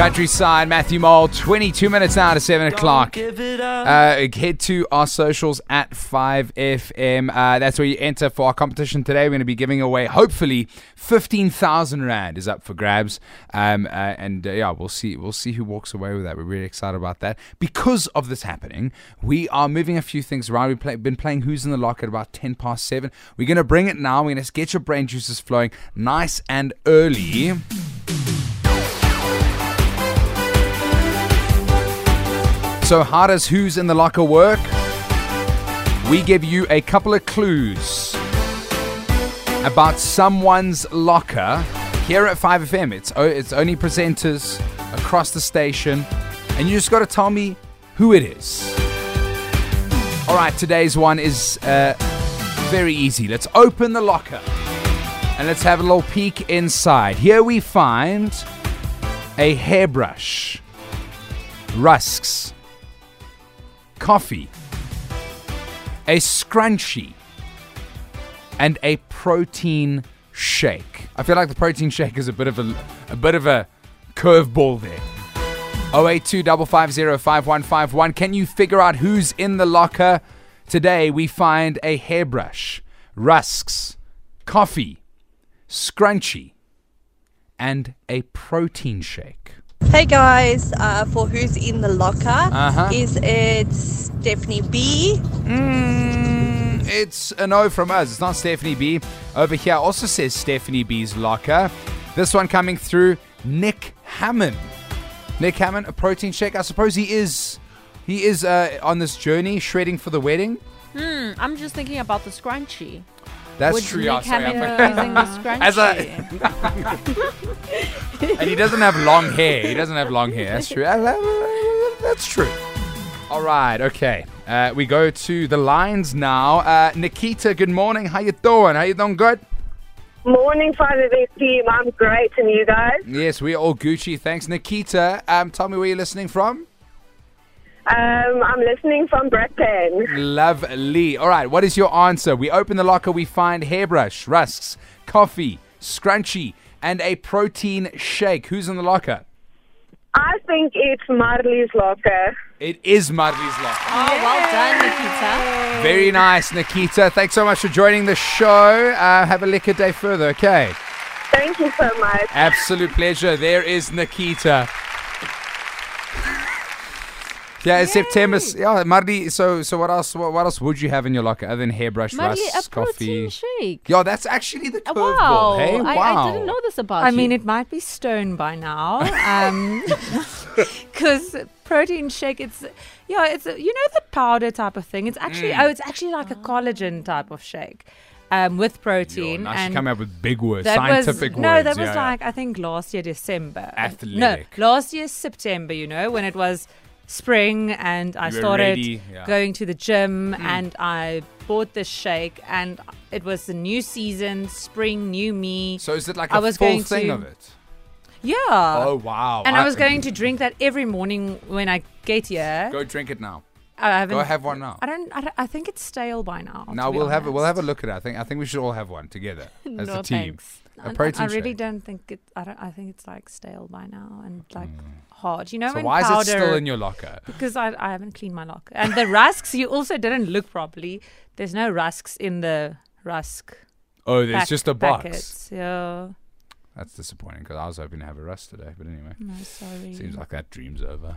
Countryside, Matthew Mole, 22 minutes now to 7 o'clock. Uh, head to our socials at 5FM. Uh, that's where you enter for our competition today. We're going to be giving away, hopefully, 15,000 Rand is up for grabs. Um, uh, and uh, yeah, we'll see We'll see who walks away with that. We're really excited about that. Because of this happening, we are moving a few things around. We've play, been playing Who's in the Lock at about 10 past 7. We're going to bring it now. We're going to get your brain juices flowing nice and early. So, how does Who's in the Locker work? We give you a couple of clues about someone's locker here at 5FM. It's, it's only presenters across the station, and you just got to tell me who it is. All right, today's one is uh, very easy. Let's open the locker and let's have a little peek inside. Here we find a hairbrush, rusks, coffee, a scrunchie, and a protein shake. I feel like the protein shake is a bit of a a bit of a curveball there. 082 5151. Can you figure out who's in the locker? Today we find a hairbrush, rusks, coffee, scrunchie, and a protein shake. Hey guys, uh, for who's in the locker, Uh-huh. is it Stephanie B? Mm, it's a no from us. It's not Stephanie B. Over here also says Stephanie B's locker. This one coming through Nick Hamman. Nick Hamman, a protein shake. I suppose he is he is uh, on this journey shredding for the wedding. Hmm, I'm just thinking about the scrunchie. That's Would true. Nick yeah, sorry, using? As a- and he doesn't have long hair. He doesn't have long hair. That's true. That's true. All right. Okay. Uh, we go to the lines now. Uh, Nikita, good morning. How you doing? How you doing? Good. Morning, Father Best team. I'm great, and you guys? Yes, we're all Gucci. Thanks, Nikita. Um, tell me where you're listening from. Um, I'm listening from Brakpan. Lovely. All right. What is your answer? We open the locker. We find hairbrush, rusks, coffee, scrunchie, and a protein shake. Who's in the locker? I think it's Marley's locker. It is Marley's locker. Oh, well done, Nikita. Very nice, Nikita. Thanks so much for joining the show. Uh, have a liquor day further, okay? Thank you so much. Absolute pleasure. There is Nikita. Yeah, it's September. Yeah, Mardi. So, so what else? What, what else would you have in your locker other than hairbrush, Marley, a coffee? shake. Yeah, that's actually the curveball. Wow. Hey, I, wow. I didn't know this about I you. I mean, it might be stone by now, because protein shake. It's yeah, it's you know the powder type of thing. It's actually Mm. oh, it's actually like a collagen type of shake, um, with Yo, protein. now she and come up with big words, scientific was, words. No, that was yeah, yeah. like I think last year December. Athletic. No, last year September. You know when it was spring and I started yeah. going to the gym Hmm. and I bought this shake and it was the new season, spring, new me. So is it like I a was full going thing to- of it? Yeah. Oh wow! And I was going to drink that every morning when I get here. go drink it now. I haven't. Go have one now. I don't, I don't. I think it's stale by now. Now we'll have we'll have a look at it. I think I think we should all have one together as No, a team. thanks. A I- protein I, really shake. don't think it. I don't. I think it's like stale by now and like mm. hard. You know. So why powder. is it still in your locker? Because I, I haven't cleaned my locker. And the rusks, you also didn't look properly. There's no rusks in the rusk. Oh, there's pack- just a box. packets. Yeah. That's disappointing because I was hoping to have a rest today. But anyway, No, sorry. seems like that dream's over.